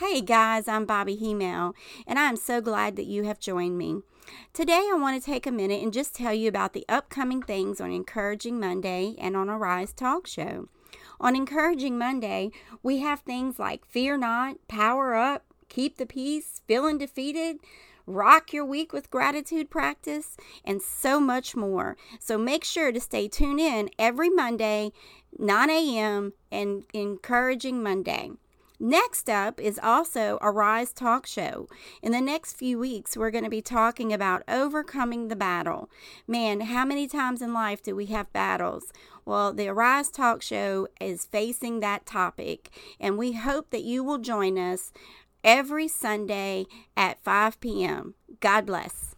Hey guys, I'm Bobbie Himel, and I'm so glad that you have joined me. Today, I want to take a minute and just tell you about the upcoming things on Encouraging Monday and on Arise Talk Show. On Encouraging Monday, we have things like Fear Not, Power Up, Keep the Peace, Feeling Defeated, Rock Your Week with Gratitude Practice, and so much more. So make sure to stay tuned in every Monday, 9 a.m., and Encouraging Monday. Next up is also Arise Talk Show. In the next few weeks, we're going to be talking about overcoming the battle. Man, how many times in life do we have battles? Well, the Arise Talk Show is facing that topic, and we hope that you will join us every Sunday at 5 p.m. God bless.